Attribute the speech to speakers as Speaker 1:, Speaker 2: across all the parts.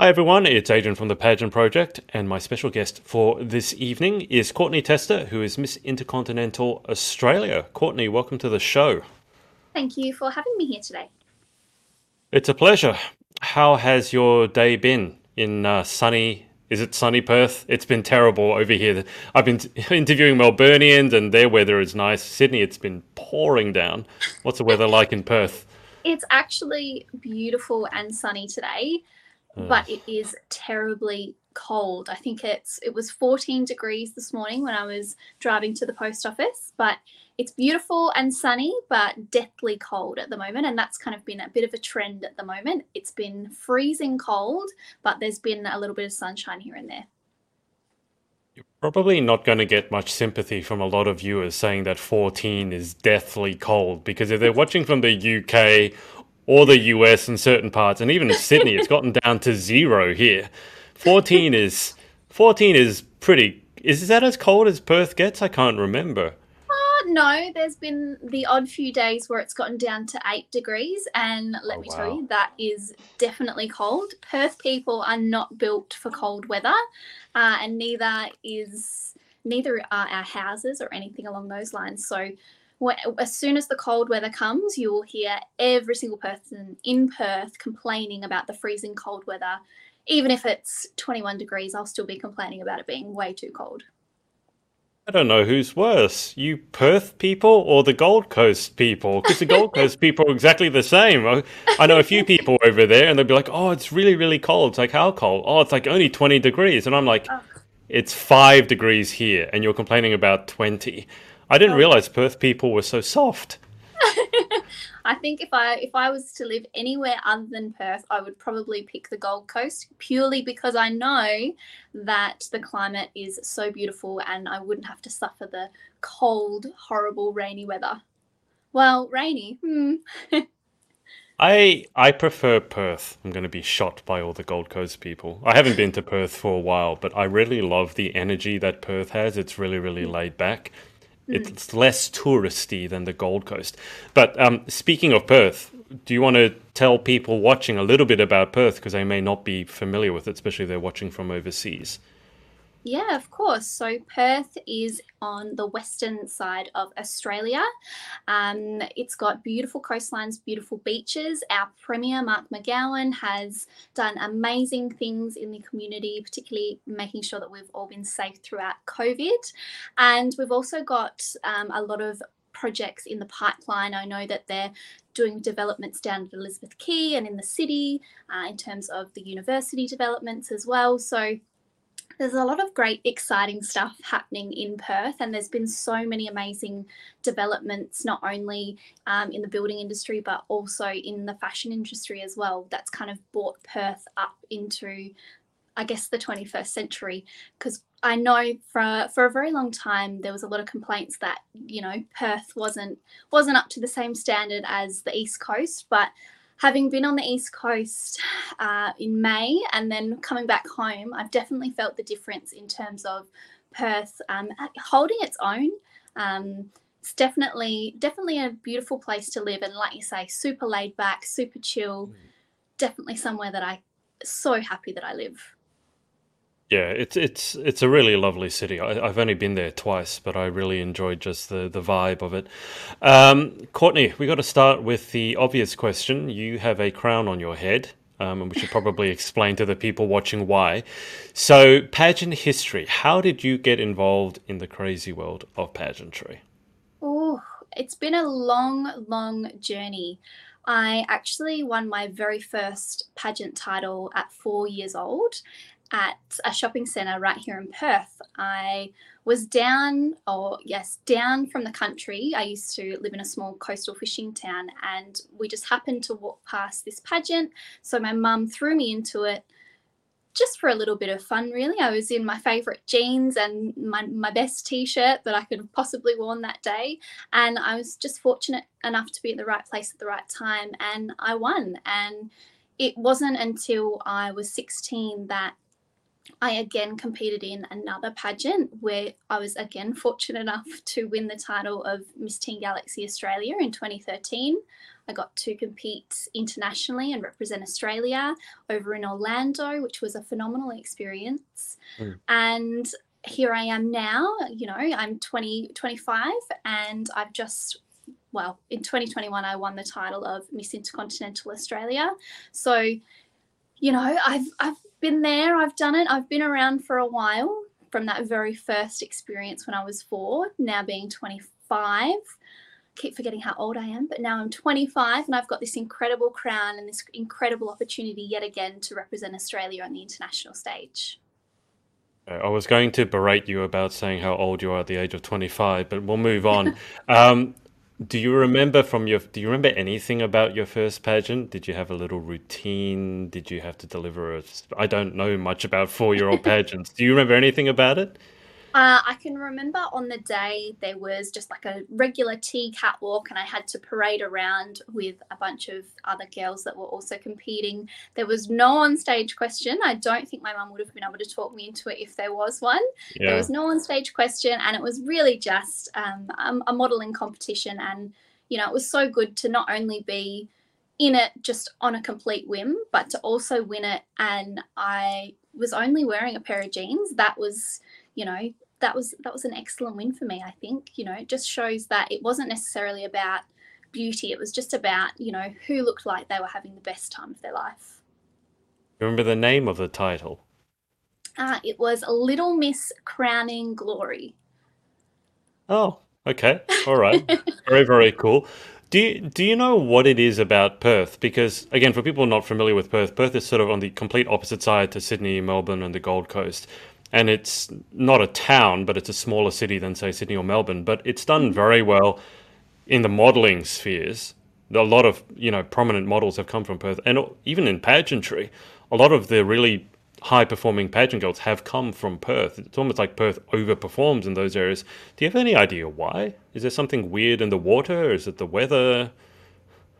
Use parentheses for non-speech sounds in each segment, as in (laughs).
Speaker 1: Hi everyone, it's Adrian from the Pageant Project, and my special guest for this evening is Courtney Tester, who is Miss Intercontinental Australia. Courtney, welcome to the show.
Speaker 2: Thank you for having me here today.
Speaker 1: It's a pleasure. How has your day been in uh, sunny? Is it sunny Perth? It's been terrible over here. I've been (laughs) interviewing Melburnians, and their weather is nice. Sydney, it's been pouring down. What's the weather like in Perth?
Speaker 2: It's actually beautiful and sunny today but it is terribly cold. I think it's it was 14 degrees this morning when I was driving to the post office, but it's beautiful and sunny, but deathly cold at the moment. And that's kind of been a bit of a trend at the moment. It's been freezing cold, but there's been a little bit of sunshine here and there.
Speaker 1: You're probably not going to get much sympathy from a lot of viewers saying that 14 is deathly cold because if they're watching from the UK or the US in certain parts, and even Sydney, it's gotten down to zero here. Fourteen is fourteen is pretty. Is that as cold as Perth gets? I can't remember.
Speaker 2: Uh, no, there's been the odd few days where it's gotten down to eight degrees, and let oh, me wow. tell you, that is definitely cold. Perth people are not built for cold weather, uh, and neither is neither are our houses or anything along those lines. So as soon as the cold weather comes, you will hear every single person in Perth complaining about the freezing cold weather. Even if it's 21 degrees, I'll still be complaining about it being way too cold.
Speaker 1: I don't know who's worse, you Perth people or the Gold Coast people? Because the Gold Coast (laughs) people are exactly the same. I know a few people over there and they'll be like, oh, it's really, really cold. It's like, how cold? Oh, it's like only 20 degrees. And I'm like, it's five degrees here and you're complaining about 20. I didn't realize Perth people were so soft. (laughs)
Speaker 2: I think if I if I was to live anywhere other than Perth, I would probably pick the Gold Coast purely because I know that the climate is so beautiful and I wouldn't have to suffer the cold, horrible, rainy weather. Well, rainy. Hmm. (laughs)
Speaker 1: I I prefer Perth. I'm going to be shot by all the Gold Coast people. I haven't been to Perth for a while, but I really love the energy that Perth has. It's really really hmm. laid back. Mm. It's less touristy than the Gold Coast. But um, speaking of Perth, do you want to tell people watching a little bit about Perth because they may not be familiar with it, especially if they're watching from overseas?
Speaker 2: Yeah, of course. So Perth is on the western side of Australia. Um, it's got beautiful coastlines, beautiful beaches. Our Premier, Mark McGowan, has done amazing things in the community, particularly making sure that we've all been safe throughout COVID. And we've also got um, a lot of projects in the pipeline. I know that they're doing developments down at Elizabeth Quay and in the city uh, in terms of the university developments as well. So there's a lot of great, exciting stuff happening in Perth, and there's been so many amazing developments, not only um, in the building industry, but also in the fashion industry as well. That's kind of brought Perth up into, I guess, the 21st century. Because I know for for a very long time there was a lot of complaints that you know Perth wasn't wasn't up to the same standard as the East Coast, but having been on the East Coast uh, in May and then coming back home, I've definitely felt the difference in terms of Perth um, holding its own. Um, it's definitely definitely a beautiful place to live, and like you say, super laid back, super chill. Mm. Definitely somewhere that I so happy that I live.
Speaker 1: Yeah, it's it's it's a really lovely city. I, have only been there twice, but I really enjoyed just the the vibe of it. Um, Courtney, we got to start with the obvious question. You have a crown on your head, um, and we should probably (laughs) explain to the people watching why. So, pageant history. How did you get involved in the crazy world of pageantry?
Speaker 2: Oh, it's been a long, long journey. I actually won my very first pageant title at four years old, at a shopping centre right here in Perth. I was down, or yes, down from the country. I used to live in a small coastal fishing town, and we just happened to walk past this pageant. So my mum threw me into it just for a little bit of fun, really. I was in my favourite jeans and my, my best t shirt that I could have possibly worn that day. And I was just fortunate enough to be at the right place at the right time, and I won. And it wasn't until I was 16 that I again competed in another pageant where I was again fortunate enough to win the title of Miss Teen Galaxy Australia in 2013. I got to compete internationally and represent Australia over in Orlando, which was a phenomenal experience. Mm. And here I am now, you know, I'm 20, 25, and I've just well, in 2021, I won the title of Miss Intercontinental Australia. So, you know, I've I've been there, I've done it, I've been around for a while from that very first experience when I was four, now being 25. Keep forgetting how old I am, but now I'm 25 and I've got this incredible crown and this incredible opportunity yet again to represent Australia on the international stage.
Speaker 1: I was going to berate you about saying how old you are at the age of 25, but we'll move on. (laughs) um, do you remember from your? Do you remember anything about your first pageant? Did you have a little routine? Did you have to deliver a? I don't know much about four-year-old (laughs) pageants. Do you remember anything about it?
Speaker 2: Uh, I can remember on the day there was just like a regular tea catwalk, and I had to parade around with a bunch of other girls that were also competing. There was no on stage question. I don't think my mum would have been able to talk me into it if there was one. Yeah. There was no on stage question, and it was really just um, a modelling competition. And, you know, it was so good to not only be in it just on a complete whim, but to also win it. And I was only wearing a pair of jeans. That was you know that was that was an excellent win for me i think you know it just shows that it wasn't necessarily about beauty it was just about you know who looked like they were having the best time of their life.
Speaker 1: Remember the name of the title?
Speaker 2: Uh, it was little miss crowning glory.
Speaker 1: Oh okay. All right. (laughs) Very very cool. Do you, do you know what it is about Perth? Because, again, for people not familiar with Perth, Perth is sort of on the complete opposite side to Sydney, Melbourne, and the Gold Coast and it's not a town, but it's a smaller city than say Sydney or Melbourne. But it's done very well in the modelling spheres. A lot of you know prominent models have come from Perth, and even in pageantry, a lot of the really high performing pageant girls have come from Perth. It's almost like Perth overperforms in those areas. Do you have any idea why? Is there something weird in the water? Is it the weather?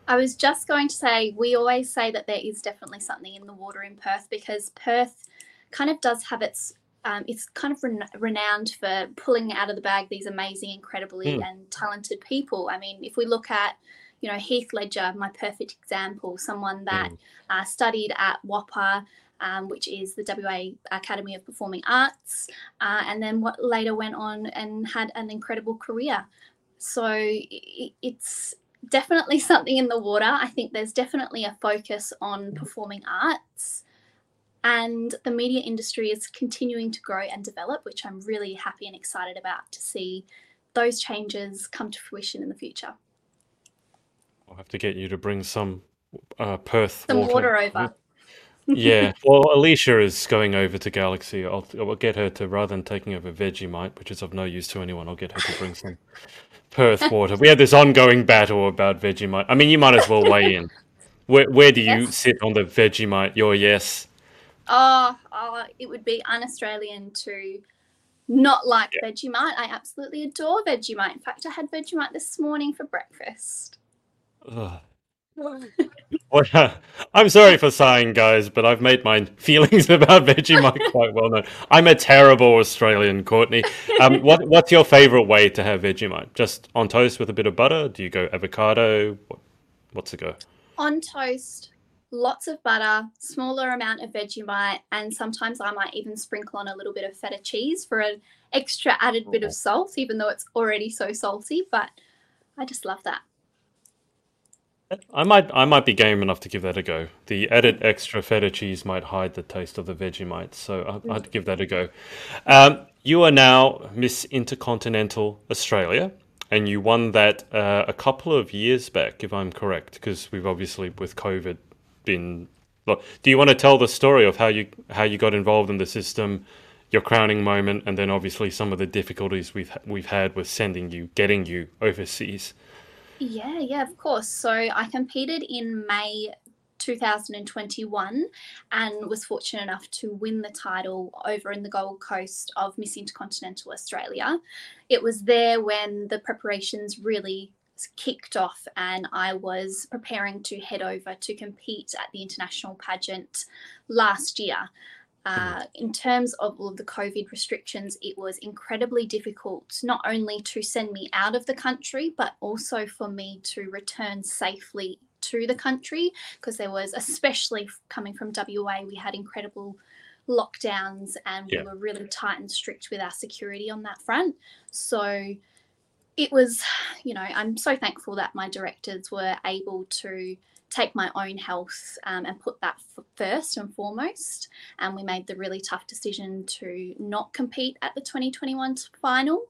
Speaker 2: I was just going to say we always say that there is definitely something in the water in Perth because Perth kind of does have its um, it's kind of ren- renowned for pulling out of the bag these amazing, incredibly mm. and talented people. I mean, if we look at you know Heath Ledger, my perfect example, someone that mm. uh, studied at WAAPA. Um, which is the WA Academy of Performing Arts, uh, and then what later went on and had an incredible career. So it, it's definitely (laughs) something in the water. I think there's definitely a focus on performing arts and the media industry is continuing to grow and develop, which I'm really happy and excited about to see those changes come to fruition in the future.
Speaker 1: I'll have to get you to bring some uh, Perth
Speaker 2: some water, water over. (laughs)
Speaker 1: yeah, well, Alicia is going over to Galaxy. I'll, I'll get her to rather than taking over Vegemite, which is of no use to anyone. I'll get her to bring some (laughs) Perth water. We had this ongoing battle about Vegemite. I mean, you might as well weigh in. Where where do you yes. sit on the Vegemite? Your yes.
Speaker 2: Oh, oh, it would be un-Australian to not like yeah. Vegemite. I absolutely adore Vegemite. In fact, I had Vegemite this morning for breakfast.
Speaker 1: I'm sorry for sighing, guys, but I've made my feelings (laughs) about Vegemite (laughs) quite well known. I'm a terrible Australian, Courtney. Um, (laughs) what, what's your favourite way to have Vegemite? Just on toast with a bit of butter? Do you go avocado? What, what's the go?
Speaker 2: On toast lots of butter, smaller amount of Vegemite, and sometimes I might even sprinkle on a little bit of feta cheese for an extra added bit of salt, even though it's already so salty. But I just love that.
Speaker 1: I might I might be game enough to give that a go. The added extra feta cheese might hide the taste of the Vegemite, so I'd, I'd mm. give that a go. Um, you are now Miss Intercontinental Australia, and you won that uh, a couple of years back, if I'm correct, because we've obviously with COVID been. Do you want to tell the story of how you how you got involved in the system, your crowning moment, and then obviously some of the difficulties we've we've had with sending you, getting you overseas?
Speaker 2: Yeah, yeah, of course. So I competed in May 2021 and was fortunate enough to win the title over in the Gold Coast of Miss Intercontinental Australia. It was there when the preparations really kicked off and I was preparing to head over to compete at the international pageant last year. Uh, in terms of all of the COVID restrictions, it was incredibly difficult not only to send me out of the country, but also for me to return safely to the country because there was, especially coming from WA, we had incredible lockdowns and we were really tight and strict with our security on that front. So it was, you know, I'm so thankful that my directors were able to take my own health um, and put that first and foremost. And we made the really tough decision to not compete at the 2021 final.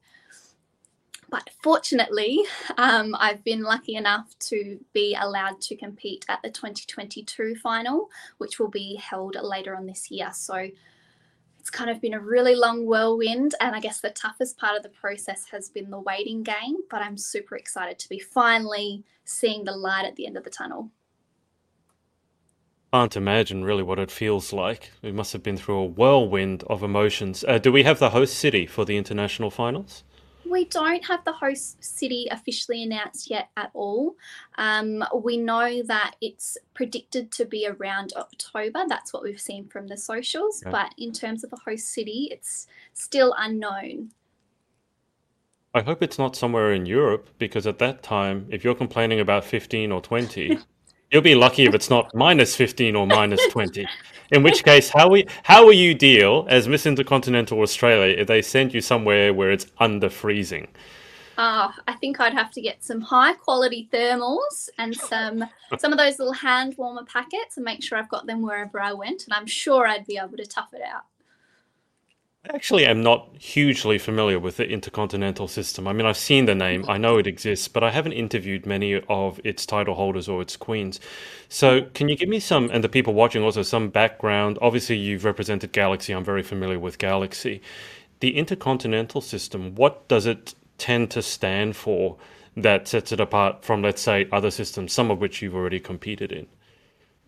Speaker 2: But fortunately, um, I've been lucky enough to be allowed to compete at the 2022 final, which will be held later on this year. So it's kind of been a really long whirlwind. And I guess the toughest part of the process has been the waiting game. But I'm super excited to be finally seeing the light at the end of the tunnel.
Speaker 1: Can't imagine really what it feels like. We must have been through a whirlwind of emotions. Uh, do we have the host city for the international finals?
Speaker 2: We don't have the host city officially announced yet at all. Um, we know that it's predicted to be around October. That's what we've seen from the socials. But in terms of a host city, it's still unknown.
Speaker 1: I hope it's not somewhere in Europe because at that time, if you're complaining about 15 or 20, (laughs) You'll be lucky if it's not minus 15 or minus (laughs) 20. In which case, how we how will you deal as Miss Intercontinental Australia if they send you somewhere where it's under freezing?
Speaker 2: Uh, I think I'd have to get some high quality thermals and some (laughs) some of those little hand warmer packets and make sure I've got them wherever I went. And I'm sure I'd be able to tough it out.
Speaker 1: Actually am not hugely familiar with the intercontinental system. I mean, I've seen the name, I know it exists, but I haven't interviewed many of its title holders or its queens. So, can you give me some, and the people watching also, some background? Obviously, you've represented Galaxy, I'm very familiar with Galaxy. The intercontinental system, what does it tend to stand for that sets it apart from, let's say, other systems, some of which you've already competed in?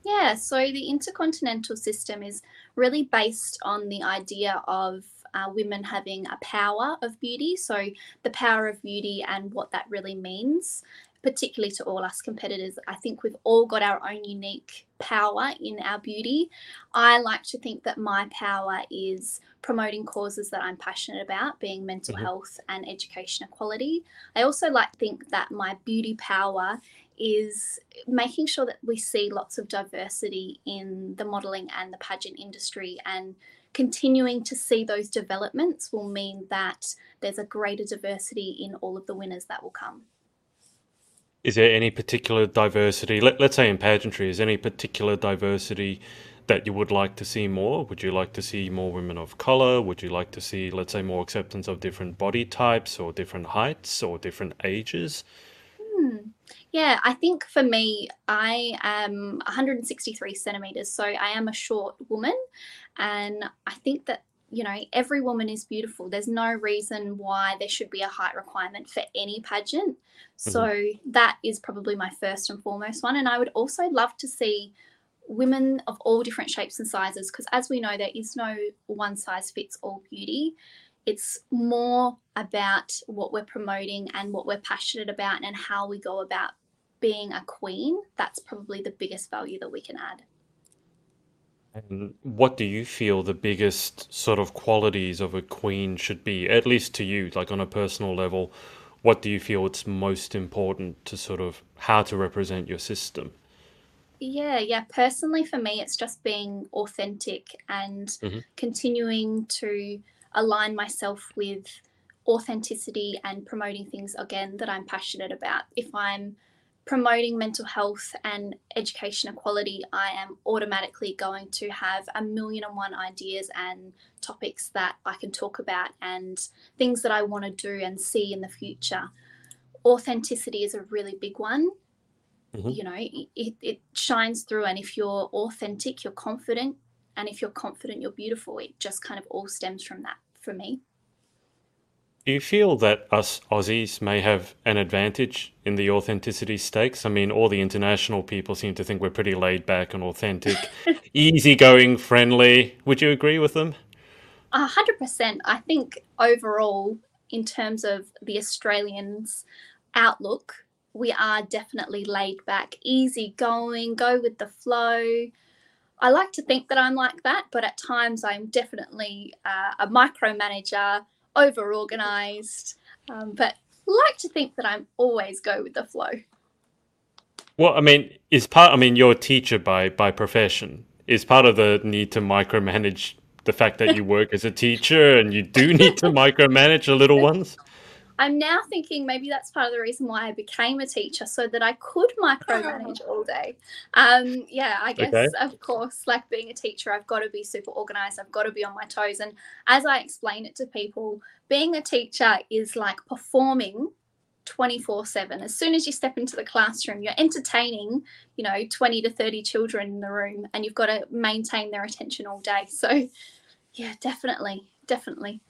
Speaker 2: Yeah, so the intercontinental system is really based on the idea of uh, women having a power of beauty. So, the power of beauty and what that really means, particularly to all us competitors. I think we've all got our own unique power in our beauty. I like to think that my power is promoting causes that I'm passionate about, being mental mm-hmm. health and education equality. I also like to think that my beauty power is making sure that we see lots of diversity in the modelling and the pageant industry and continuing to see those developments will mean that there's a greater diversity in all of the winners that will come.
Speaker 1: Is there any particular diversity, let, let's say in pageantry, is any particular diversity that you would like to see more? Would you like to see more women of color? Would you like to see, let's say, more acceptance of different body types or different heights or different ages?
Speaker 2: Hmm. Yeah, I think for me, I am 163 centimeters, so I am a short woman. And I think that, you know, every woman is beautiful. There's no reason why there should be a height requirement for any pageant. So mm-hmm. that is probably my first and foremost one. And I would also love to see women of all different shapes and sizes, because as we know, there is no one size fits all beauty it's more about what we're promoting and what we're passionate about and how we go about being a queen. That's probably the biggest value that we can add.
Speaker 1: And what do you feel the biggest sort of qualities of a queen should be, at least to you, like on a personal level? What do you feel it's most important to sort of how to represent your system?
Speaker 2: Yeah, yeah. Personally, for me, it's just being authentic and mm-hmm. continuing to align myself with authenticity and promoting things again that I'm passionate about. If I'm promoting mental health and education equality, I am automatically going to have a million and one ideas and topics that I can talk about and things that I want to do and see in the future. Authenticity is a really big one. Mm-hmm. You know, it, it shines through, and if you're authentic, you're confident, and if you're confident, you're beautiful. It just kind of all stems from that for me.
Speaker 1: Do you feel that us Aussies may have an advantage in the authenticity stakes? I mean, all the international people seem to think we're pretty laid back and authentic, (laughs) easygoing, friendly. Would you agree with them?
Speaker 2: A hundred percent. I think overall, in terms of the Australians' outlook, we are definitely laid back, easygoing, go with the flow. I like to think that I'm like that, but at times I'm definitely uh, a micromanager, over organized, um, but like to think that I'm always go with the flow.
Speaker 1: Well, I mean, is part. I mean, you're a teacher by by profession. Is part of the need to micromanage the fact that you work as a teacher and you do need to (laughs) micromanage the little ones?
Speaker 2: I'm now thinking maybe that's part of the reason why I became a teacher, so that I could micromanage all day. Um, yeah, I guess, okay. of course, like being a teacher, I've got to be super organized, I've got to be on my toes. And as I explain it to people, being a teacher is like performing 24 7 as soon as you step into the classroom you're entertaining you know 20 to 30 children in the room and you've got to maintain their attention all day so yeah definitely definitely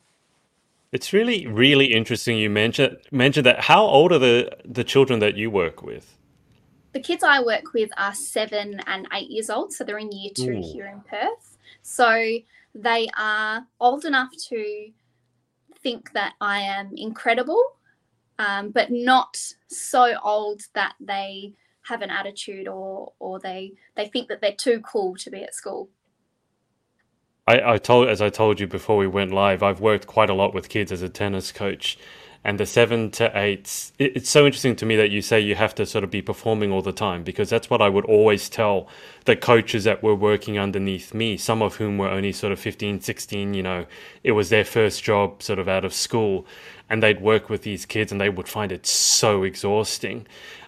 Speaker 1: it's really, really interesting. You mentioned mentioned that. How old are the the children that you work with?
Speaker 2: The kids I work with are seven and eight years old, so they're in year two Ooh. here in Perth. So they are old enough to think that I am incredible, um, but not so old that they have an attitude or or they they think that they're too cool to be at school.
Speaker 1: I, I told as I told you before we went live, I've worked quite a lot with kids as a tennis coach, and the seven to eights. It, it's so interesting to me that you say you have to sort of be performing all the time because that's what I would always tell the coaches that were working underneath me. Some of whom were only sort of 15, 16. You know, it was their first job, sort of out of school, and they'd work with these kids, and they would find it so exhausting.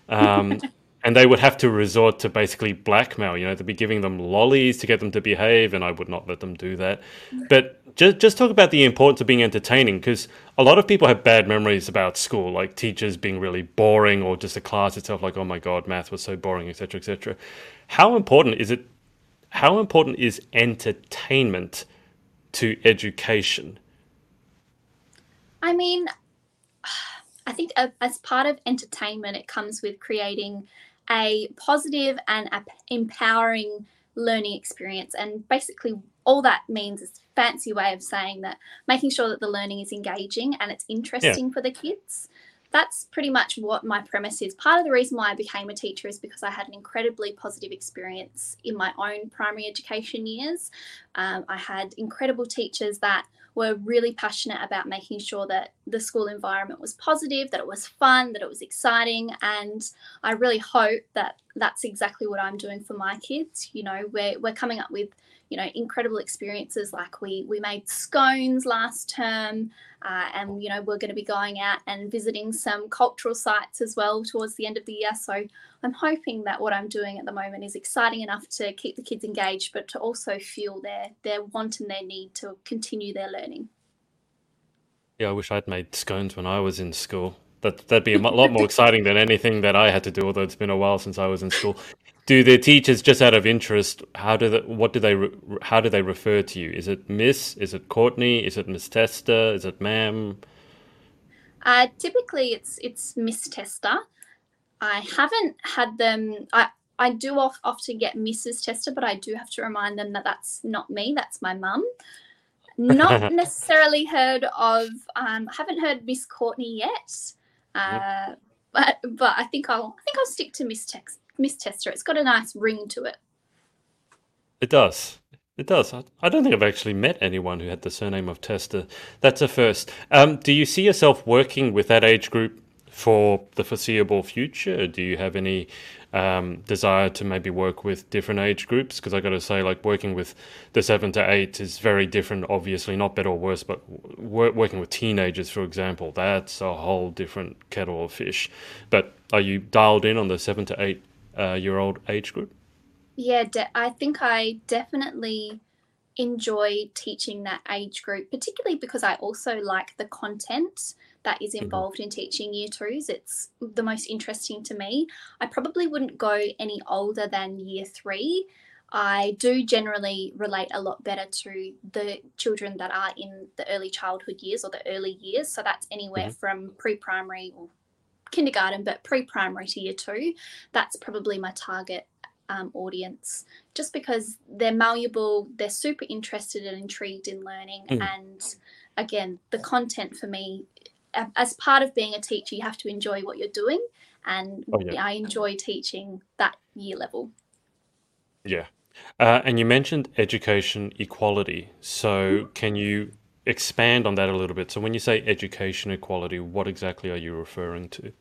Speaker 1: Um, (laughs) and they would have to resort to basically blackmail. You know, to be giving them lollies to get them to behave, and I would not let them do that. Mm. But just just talk about the importance of being entertaining, because a lot of people have bad memories about school, like teachers being really boring, or just the class itself, like oh my god, math was so boring, etc., etc. How important is it? How important is entertainment to education?
Speaker 2: I mean, (sighs) I think uh, as part of entertainment, it comes with creating a positive and a empowering learning experience. And basically, all that means is fancy way of saying that making sure that the learning is engaging and it's interesting yeah. for the kids. That's pretty much what my premise is. Part of the reason why I became a teacher is because I had an incredibly positive experience in my own primary education years. Um, I had incredible teachers that were really passionate about making sure that the school environment was positive, that it was fun, that it was exciting. And I really hope that that's exactly what I'm doing for my kids. You know, we're, we're coming up with you know incredible experiences like we we made scones last term uh, and you know we're going to be going out and visiting some cultural sites as well towards the end of the year so i'm hoping that what i'm doing at the moment is exciting enough to keep the kids engaged but to also fuel their their want and their need to continue their learning.
Speaker 1: Yeah i wish i'd made scones when i was in school. That that'd be a lot more exciting than anything that I had to do. Although it's been a while since I was in school. Do the teachers just out of interest how do they what do they how do they refer to you? Is it miss? Is it courtney? Is it miss tester is it ma'am?
Speaker 2: Uh, typically it's it's miss tester i haven't had them i i do often get mrs tester but i do have to remind them that that's not me that's my mum not (laughs) necessarily heard of um haven't heard miss courtney yet uh, but but i think i'll i think i'll stick to miss text Miss Tester. It's got a nice ring to it.
Speaker 1: It does. It does. I don't think I've actually met anyone who had the surname of Tester. That's a first. Um, do you see yourself working with that age group for the foreseeable future? Do you have any um, desire to maybe work with different age groups? Because I got to say, like working with the seven to eight is very different. Obviously, not better or worse, but working with teenagers, for example, that's a whole different kettle of fish. But are you dialed in on the seven to eight uh, year old age group?
Speaker 2: Yeah, de- I think I definitely enjoy teaching that age group, particularly because I also like the content that is mm-hmm. involved mm-hmm. in teaching year twos. It's the most interesting to me. I probably wouldn't go any older than year three. I do generally relate a lot better to the children that are in the early childhood years or the early years. So that's anywhere mm-hmm. from pre primary or kindergarten, but pre primary to year two, that's probably my target um, audience just because they're malleable, they're super interested and intrigued in learning. Mm. And again, the content for me, as part of being a teacher, you have to enjoy what you're doing. And oh, yeah. I enjoy teaching that year level.
Speaker 1: Yeah. Uh, and you mentioned education equality. So, can you expand on that a little bit? So, when you say education equality, what exactly are you referring to?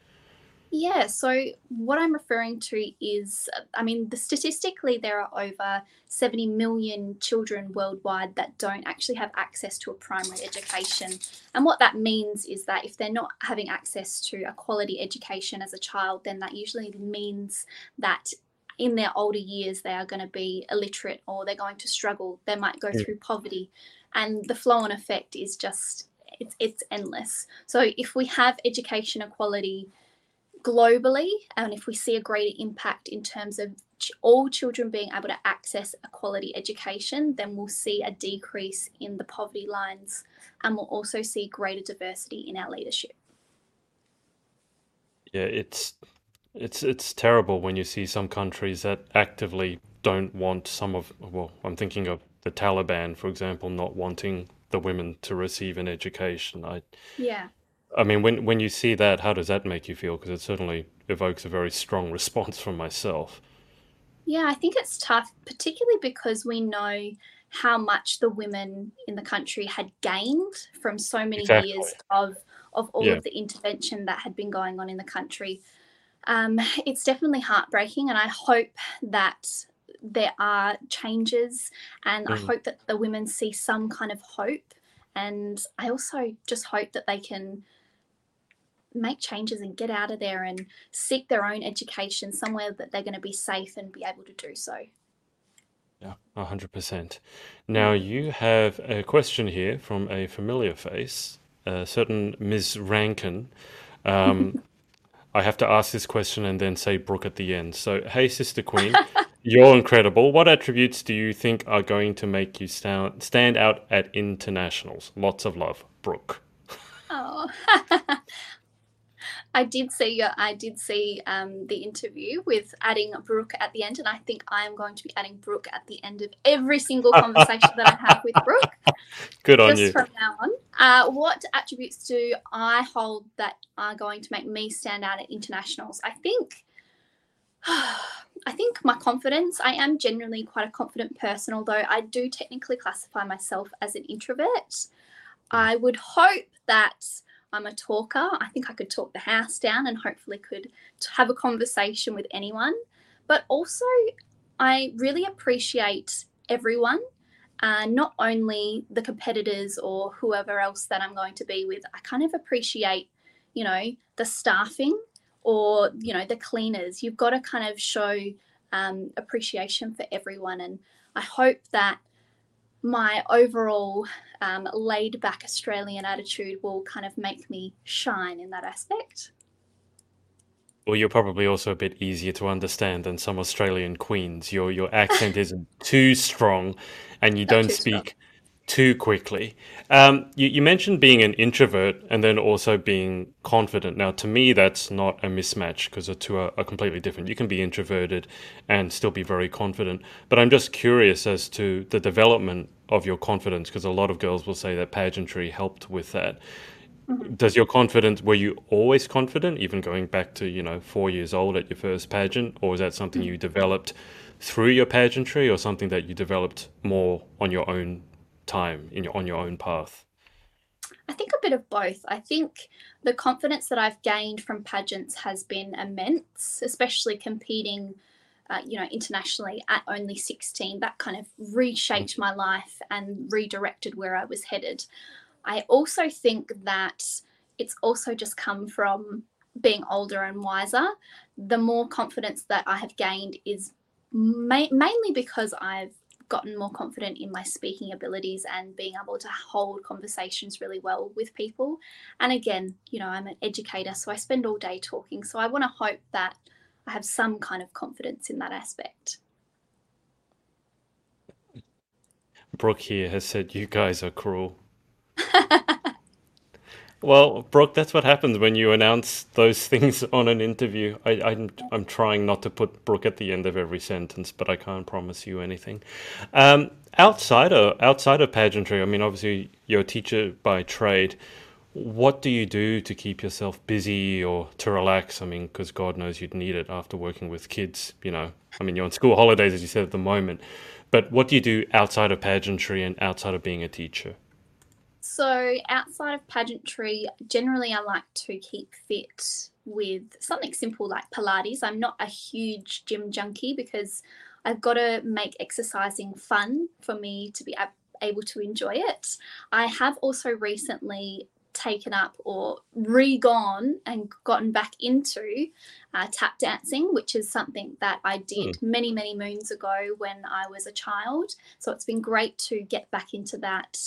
Speaker 2: Yeah, so what I'm referring to is, I mean, the, statistically, there are over 70 million children worldwide that don't actually have access to a primary education. And what that means is that if they're not having access to a quality education as a child, then that usually means that in their older years they are going to be illiterate or they're going to struggle. They might go
Speaker 1: Mm.
Speaker 2: through poverty. And the flow on effect is just, it's, it's endless. So if we have education equality, globally, and if we see a greater impact in terms of all children being able to access a quality education, then we'll see a decrease in the poverty lines and we'll also see greater diversity in our leadership.
Speaker 1: Yeah, it's it's it's terrible when you see some countries that actively don't want some of, well, I'm thinking of the Taliban, for example, not wanting the women to receive an education. I
Speaker 2: Yeah.
Speaker 1: I mean, when when you see that, how does that make you feel? Because it certainly evokes a very strong (laughs) response from myself.
Speaker 2: Yeah, I think it's tough, particularly because we know how much the women in the country had gained from so many
Speaker 1: Exactly.
Speaker 2: years of of all
Speaker 1: Yeah.
Speaker 2: of the intervention that had been going on in the country. Um, it's definitely heartbreaking, and I hope that there are changes, and I
Speaker 1: Mm.
Speaker 2: hope that the women see some kind of hope. And I also just hope that they can make changes and get out of there and seek their own education somewhere that they're going to be safe and be able to do so.
Speaker 1: Yeah, 100%. Now, you have a question here from a familiar face, a certain Ms. Rankin. Um, (laughs) I have to ask this question and then say Brooke at the end. So, hey, Sister Queen, you're incredible. What attributes do you think are going to make you stand, stand out at internationals? Lots of love, Brooke.
Speaker 2: Oh, (laughs) I did see your, I did see um, the interview with adding Brooke at the end, and I think I am going to be adding Brooke at the end of every single (laughs) conversation that I have with Brooke.
Speaker 1: Good on
Speaker 2: just
Speaker 1: you.
Speaker 2: from now on. Uh, what attributes do I hold that are going to make me stand out at internationals? I think, (sighs) I think my confidence. I am generally quite a confident person, although I do technically classify myself as an introvert. I would hope that I'm a talker. I think I could talk the house down and hopefully could have a conversation with anyone. But also, I really appreciate everyone uh, not only the competitors or whoever else that I'm going to be with, I kind of appreciate, you know, the staffing or, you know, the cleaners. You've got to kind of show um, appreciation for everyone. And I hope that my overall um, laid back Australian attitude will kind of make me shine in that aspect.
Speaker 1: Well, you're probably also a bit easier to understand than some Australian queens. Your your accent isn't too strong, and you
Speaker 2: Not
Speaker 1: don't
Speaker 2: speak strong.
Speaker 1: Too quickly. Um, you, you mentioned being an introvert and then also being confident. Now, to me, that's not a mismatch because the two are, are completely different. You can be introverted and still be very confident. But I'm just curious as to the development of your confidence because a lot of girls will say that pageantry helped with that.
Speaker 2: Mhm.
Speaker 1: Does your confidence, were you always confident, even going back to, you know, four years old at your first pageant, or is that something you developed through your pageantry or something that you developed more on your own time, in your on your own path?
Speaker 2: I think a bit of both. I think the confidence that I've gained from pageants has been immense, especially competing, uh, you know, internationally at only 16. That kind of reshaped my life and redirected where I was headed. I also think that it's also just come from being older and wiser. The more confidence that I have gained is ma- mainly because I've gotten more confident in my speaking abilities and being able to hold conversations really well with people. And again, you know, I'm an educator, so I spend all day talking. So I want to hope that I have some kind of confidence in that aspect.
Speaker 1: Brooke here has said, You guys are cruel. (laughs) Well, Brooke, that's what happens when you announce those (laughs) things on an interview. I, I'm, I'm trying not to put Brooke at the end of every sentence, but I can't promise you anything. Um, outside of outside of pageantry, I mean, obviously you're a teacher by trade. what do you do to keep yourself busy or to relax? I mean, because God knows you'd need it after working with kids. You know, I mean, you're on school holidays, as you said at the moment. But what do you do outside of pageantry and outside of being a teacher?
Speaker 2: So, outside of pageantry, generally I like to keep fit with something simple like Pilates. I'm not a huge gym junkie because I've got to make exercising fun for me to be able to enjoy it. I have also recently taken up or re-gone and gotten back into uh, tap dancing, which is something that I did mm. many, many moons ago when I was a child. So it's been great to get back into that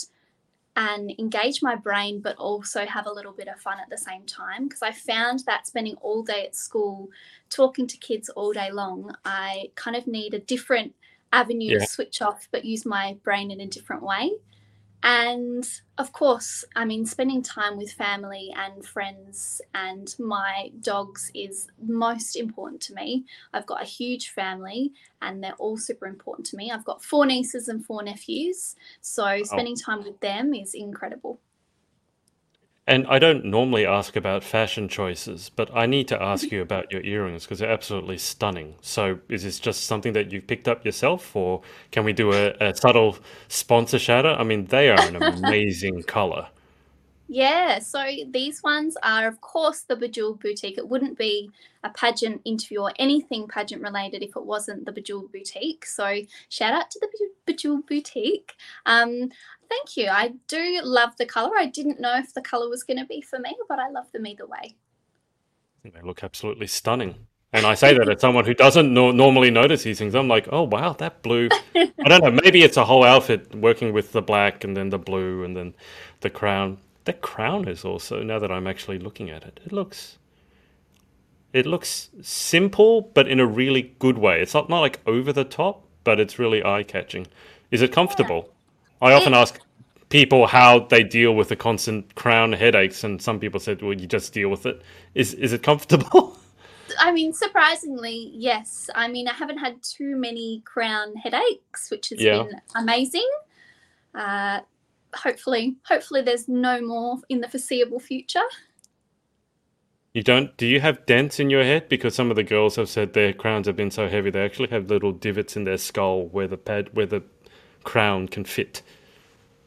Speaker 2: and engage my brain, but also have a little bit of fun at the same time. Because I found that spending all day at school, talking to kids all day long, I kind of need a different avenue yeah. to switch off, but use my brain in a different way. And of course, I mean, spending time with family and friends and my dogs is most important to me. I've got a huge family and they're all super important to me. I've got four nieces and four nephews. So oh. spending time with them is incredible.
Speaker 1: And I don't normally ask about fashion choices, but I need to ask you about your earrings because they're absolutely stunning. So, is this just something that you've picked up yourself, or can we do a, a subtle sponsor shadow? I mean, they are an (laughs) amazing color.
Speaker 2: Yeah, so these ones are, of course, the Bejeweled Boutique. It wouldn't be a pageant interview or anything pageant related if it wasn't the Bejeweled Boutique. So, shout out to the Bejeweled Boutique. Um, thank you. I do love the color. I didn't know if the color was going to be for me, but I love them either way.
Speaker 1: They look absolutely stunning. And I say that as someone who doesn't no- normally notice these things. I'm like, oh wow, that blue. I don't know. Maybe it's a whole outfit working with the black and then the blue and then the crown. The crown is also now that I'm actually looking at it, it looks. It looks simple, but in a really good way. It's not, not like over the top, but it's really eye catching. Is it comfortable? I often ask people how they deal with the constant crown headaches, and some people said, "Well, you just deal with it." Is is it comfortable? (laughs)
Speaker 2: I mean, surprisingly, yes. I mean, I haven't had too many crown headaches, which has yeah. been amazing. Uh, hopefully, hopefully, there's no more in the foreseeable future.
Speaker 1: You don't? Do you have dents in your head? Because some of the girls have said their crowns have been so heavy they actually have little divots in their skull where the pad where the crown can fit?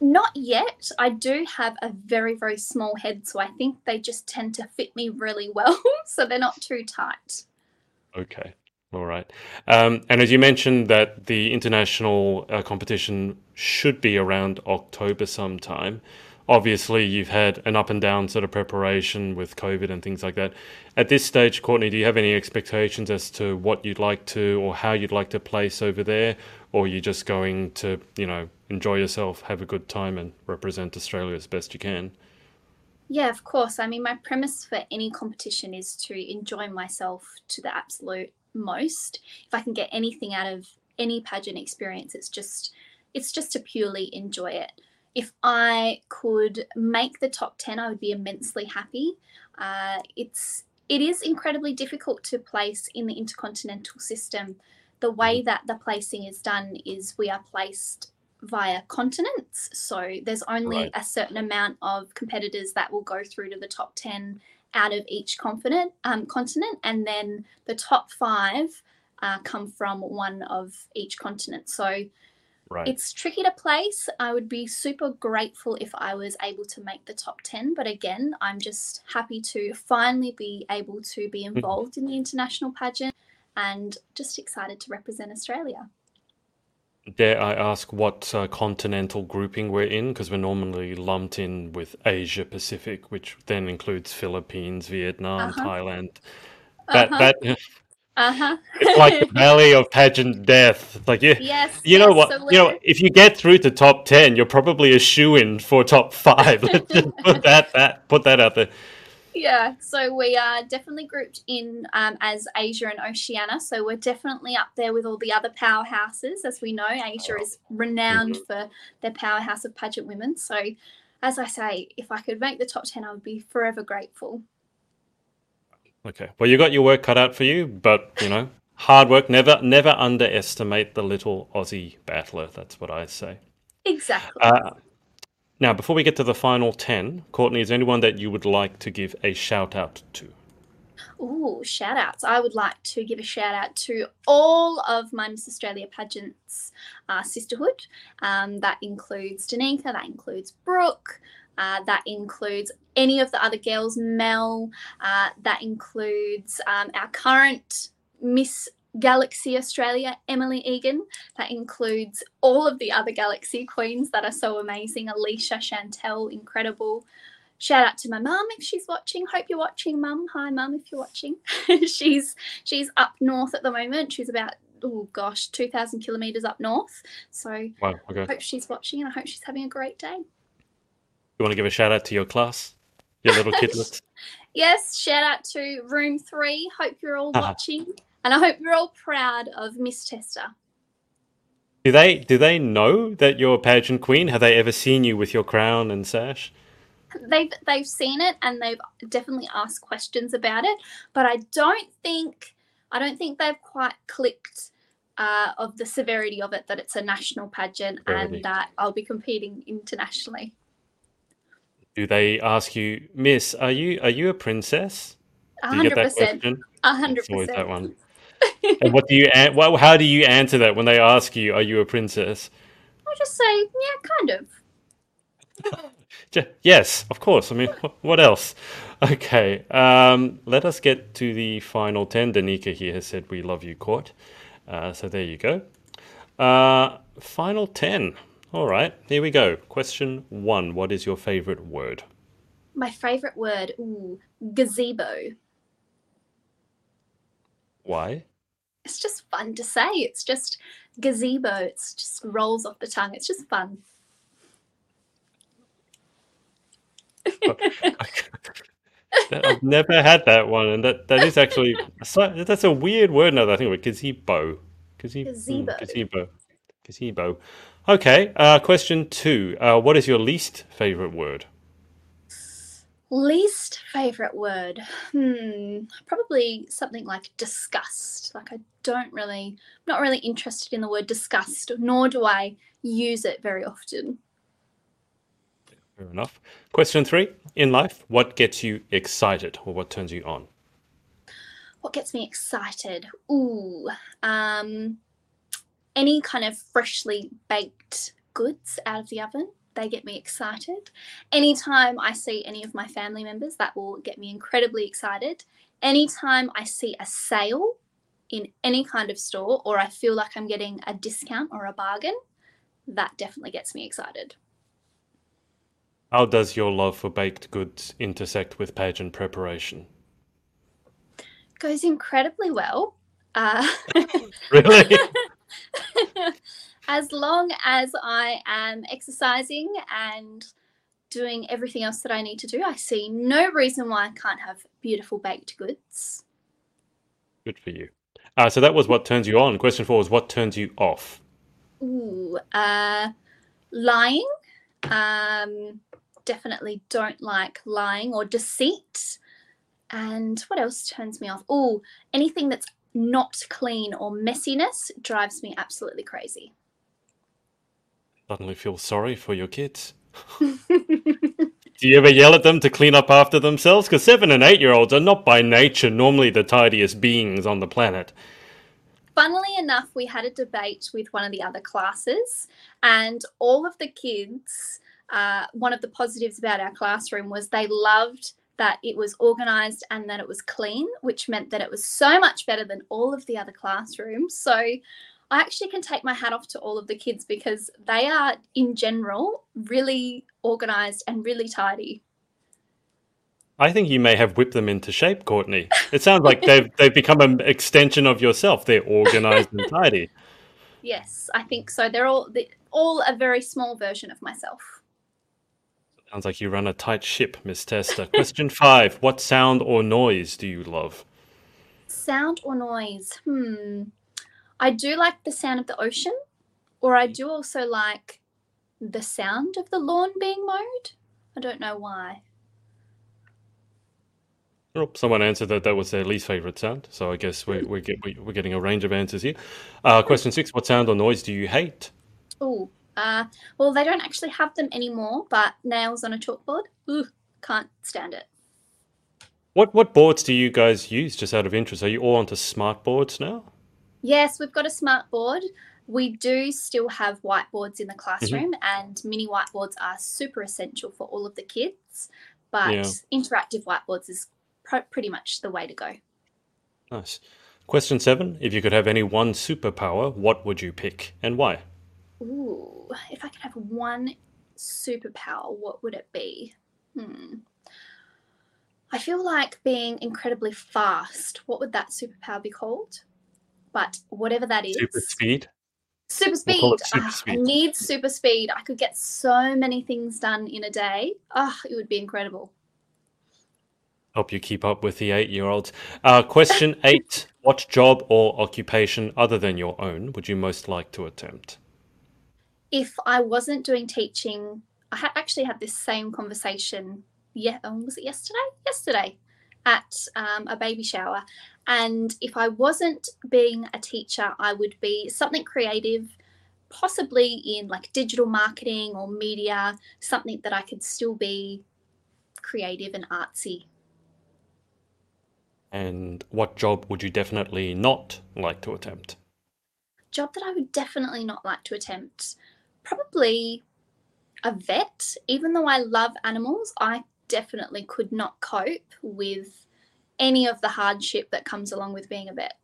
Speaker 2: Not yet. I do have a very, very small head, so I think they just tend to fit me really well, (laughs) so they're not too tight.
Speaker 1: Okay. All right. Um, and as you mentioned, that the international uh, competition should be around October sometime. Obviously, you've had an up and down sort of preparation with COVID and things like that. At this stage, Courtney, do you have any expectations as to what you'd like to or how you'd like to place over there? or you're just going to, you know, enjoy yourself, have a good time, and represent Australia as best you can.
Speaker 2: Yeah, of course. I mean, my premise for any competition is to enjoy myself to the absolute most. If I can get anything out of any pageant experience, it's just it's just to purely enjoy it. If I could make the top 10, I would be immensely happy. Uh, it's it is incredibly difficult to place in the intercontinental system the way mm-hmm. that the placing is done is we are placed via continents. So there's only right. a certain amount of competitors that will go through to the top 10 out of each continent, um, continent and then the top five uh, come from one of each continent. So right. it's tricky to place. I would be super grateful if I was able to make the top 10. But again, I'm just happy to finally be able to be mm-hmm. involved in the international pageant and just excited to represent Australia.
Speaker 1: Dare I ask what uh, continental grouping we're in? Because we're normally lumped in with Asia Pacific, which then includes Philippines, Vietnam, uh-huh. Thailand. That uh-huh. that (laughs) uh-huh. it's like the valley of pageant death. Like you, yes, you know what? So you know, if you get through to top ten, you're probably a shoe in for top (laughs) five. Let's just put that that put that out there.
Speaker 2: Yeah, so we are definitely grouped in um, as Asia and Oceania. So we're definitely up there with all the other powerhouses. As we know, Asia is renowned mm-hmm. for their powerhouse of pageant women. So, as I say, if I could make the top 10, I would be forever grateful.
Speaker 1: Okay. Well, you got your work cut out for you, but, you know, hard work. Never, never underestimate the little Aussie battler. That's what I say.
Speaker 2: Exactly. Uh,
Speaker 1: Now, before we get to the final 10, Courtney, is there anyone that you would like to give a shout out to?
Speaker 2: Ooh, shout outs. I would like to give a shout out to all of my Miss Australia pageants uh, sisterhood. Um, that includes Danica, that includes Brooke, uh, that includes any of the other girls, Mel, uh, that includes um, our current Miss Galaxy Australia, Emily Egan. That includes all of the other Galaxy queens that are so amazing Alicia, Chantel, incredible. Shout out to my mum if she's watching. Hope you're watching, mum. Hi, mum, if you're watching. (laughs) she's she's up north at the moment. She's about oh gosh, two thousand kilometers up north. So
Speaker 1: wow, okay.
Speaker 2: hope she's watching, and I hope she's having a great day.
Speaker 1: You want to give a shout out to your class, your little kidlets? (laughs)
Speaker 2: yes, shout out to room three. Hope you're all uh-huh. watching, and I hope you're all proud of Miss Tester.
Speaker 1: Do they do they know that you're a pageant queen? Have they ever seen you with your crown and sash?
Speaker 2: they've they've seen it and they've definitely asked questions about it, but I don't think I don't think they've quite clicked uh, of the severity of it that it's a national pageant and that I'll be competing internationally.
Speaker 1: Do they ask you, Miss, are you are you a princess?
Speaker 2: Do you get that question? A hundred percent. that one.
Speaker 1: And what do you? Well, how do you answer that when they ask you, "Are you a princess?"
Speaker 2: I just say, "Yeah, kind of." (laughs)
Speaker 1: Yes, of course. I mean, what else? Okay, um, let us get to the final 10. Danica here has said, We love you, Court. Uh, so there you go. Uh, final 10. All right, here we go. Question one What is your favorite word?
Speaker 2: My favorite word, ooh, gazebo.
Speaker 1: Why?
Speaker 2: It's just fun to say. It's just gazebo. It's just rolls off the tongue. It's just fun. (laughs)
Speaker 1: I've never had that one, and that, that is actually that's a weird word. Now that I think of it, gazebo, gazebo, gazebo, gazebo, gazebo. Okay, uh, question two. Uh, what is your least favorite word?
Speaker 2: Least favorite word? Hmm, probably something like disgust. Like I don't really, not really interested in the word disgust, nor do I use it very often.
Speaker 1: Fair enough. Question three in life, what gets you excited or what turns you on?
Speaker 2: What gets me excited? Ooh, um, any kind of freshly baked goods out of the oven. They get me excited. Anytime I see any of my family members, that will get me incredibly excited. Anytime I see a sale in any kind of store or I feel like I'm getting a discount or a bargain, that definitely gets me excited.
Speaker 1: How does your love for baked goods intersect with pageant preparation?
Speaker 2: Goes incredibly well. Uh, (laughs)
Speaker 1: really? (laughs)
Speaker 2: as long as I am exercising and doing everything else that I need to do, I see no reason why I can't have beautiful baked goods.
Speaker 1: Good for you. Uh, so that was what turns you on. Question four was what turns you off?
Speaker 2: Ooh, uh, lying. Um, definitely don't like lying or deceit. And what else turns me off? Oh, anything that's not clean or messiness drives me absolutely crazy.
Speaker 1: Suddenly feel sorry for your kids. (laughs) Do you ever yell at them to clean up after themselves? Because seven and eight year olds are not by nature normally the tidiest beings on the planet.
Speaker 2: Funnily enough, we had a debate with one of the other classes, and all of the kids uh, one of the positives about our classroom was they loved that it was organized and that it was clean, which meant that it was so much better than all of the other classrooms. So I actually can take my hat off to all of the kids because they are, in general, really organized and really tidy.
Speaker 1: I think you may have whipped them into shape, Courtney. It sounds like they've (laughs) they've become an extension of yourself. They're organized and tidy. (laughs)
Speaker 2: Yes, I think so. They're all they're all a very small version of myself.
Speaker 1: Sounds like you run a tight ship, Miss Tester. Question (laughs) five What sound or noise do you love?
Speaker 2: Sound or noise? Hmm. I do like the sound of the ocean, or I do also like the sound of the lawn being mowed. I don't know why.
Speaker 1: Oh, someone answered that that was their least favorite sound. So I guess we're, we're, get, we're getting a range of answers here. Uh, question six What sound or noise do you hate?
Speaker 2: Oh, Uh, well, they don't actually have them anymore, but nails on a chalkboard, ooh, can't stand it.
Speaker 1: What what boards do you guys use? Just out of interest, are you all onto smart boards now?
Speaker 2: Yes, we've got a smart board. We do still have whiteboards in the classroom, mm-hmm. and mini whiteboards are super essential for all of the kids. But yeah. interactive whiteboards is pr- pretty much the way to go.
Speaker 1: Nice. Question seven: If you could have any one superpower, what would you pick and why?
Speaker 2: Ooh, if I could have one superpower, what would it be? Hmm. I feel like being incredibly fast. What would that superpower be called? But whatever that is.
Speaker 1: Super speed.
Speaker 2: Super speed. We'll super speed. I need super speed. I could get so many things done in a day. Oh, it would be incredible.
Speaker 1: Help you keep up with the eight year olds. Uh, question (laughs) eight What job or occupation other than your own would you most like to attempt?
Speaker 2: If I wasn't doing teaching, I had actually had this same conversation yeah, um, was it yesterday? Yesterday at um, a baby shower. And if I wasn't being a teacher, I would be something creative, possibly in like digital marketing or media, something that I could still be creative and artsy.
Speaker 1: And what job would you definitely not like to attempt?
Speaker 2: Job that I would definitely not like to attempt. Probably a vet. Even though I love animals, I definitely could not cope with any of the hardship that comes along with being a vet.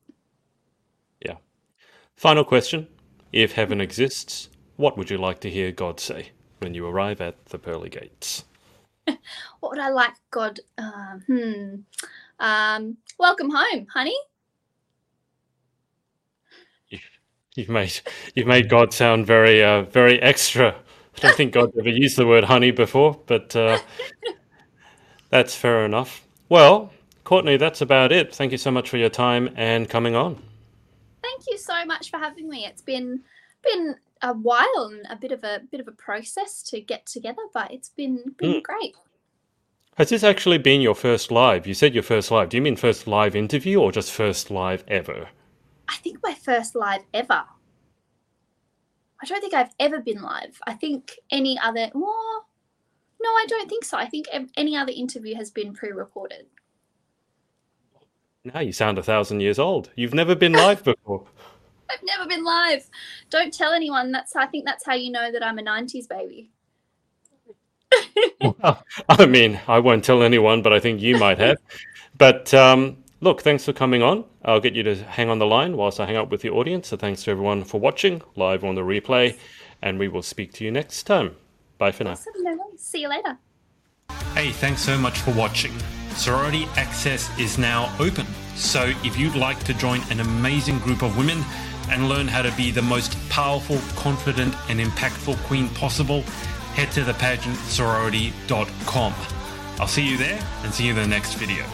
Speaker 1: Yeah. Final question If heaven exists, what would you like to hear God say when you arrive at the pearly gates? (laughs)
Speaker 2: what would I like God? Uh, hmm. Um, welcome home, honey.
Speaker 1: You've made you've made God sound very uh, very extra. I don't think God ever used the word honey before, but uh, (laughs) that's fair enough. Well, Courtney, that's about it. Thank you so much for your time and coming on.
Speaker 2: Thank you so much for having me. It's been been a while and a bit of a bit of a process to get together, but it's been been mm. great.
Speaker 1: Has this actually been your first live? You said your first live. Do you mean first live interview or just first live ever?
Speaker 2: I think my first live ever. I don't think I've ever been live. I think any other. Well, no, I don't think so. I think any other interview has been pre-recorded.
Speaker 1: Now you sound a thousand years old. You've never been live (laughs) before.
Speaker 2: I've never been live. Don't tell anyone. That's I think that's how you know that I'm a '90s baby. (laughs)
Speaker 1: well, I mean, I won't tell anyone, but I think you might have. (laughs) but um, look, thanks for coming on. I'll get you to hang on the line whilst I hang out with the audience. So thanks to everyone for watching live on the replay, and we will speak to you next time. Bye for now.
Speaker 2: Awesome. No See you later.
Speaker 1: Hey, thanks so much for watching. Sorority Access is now open. So if you'd like to join an amazing group of women and learn how to be the most powerful, confident, and impactful queen possible, head to thepageantsorority.com. I'll see you there and see you in the next video.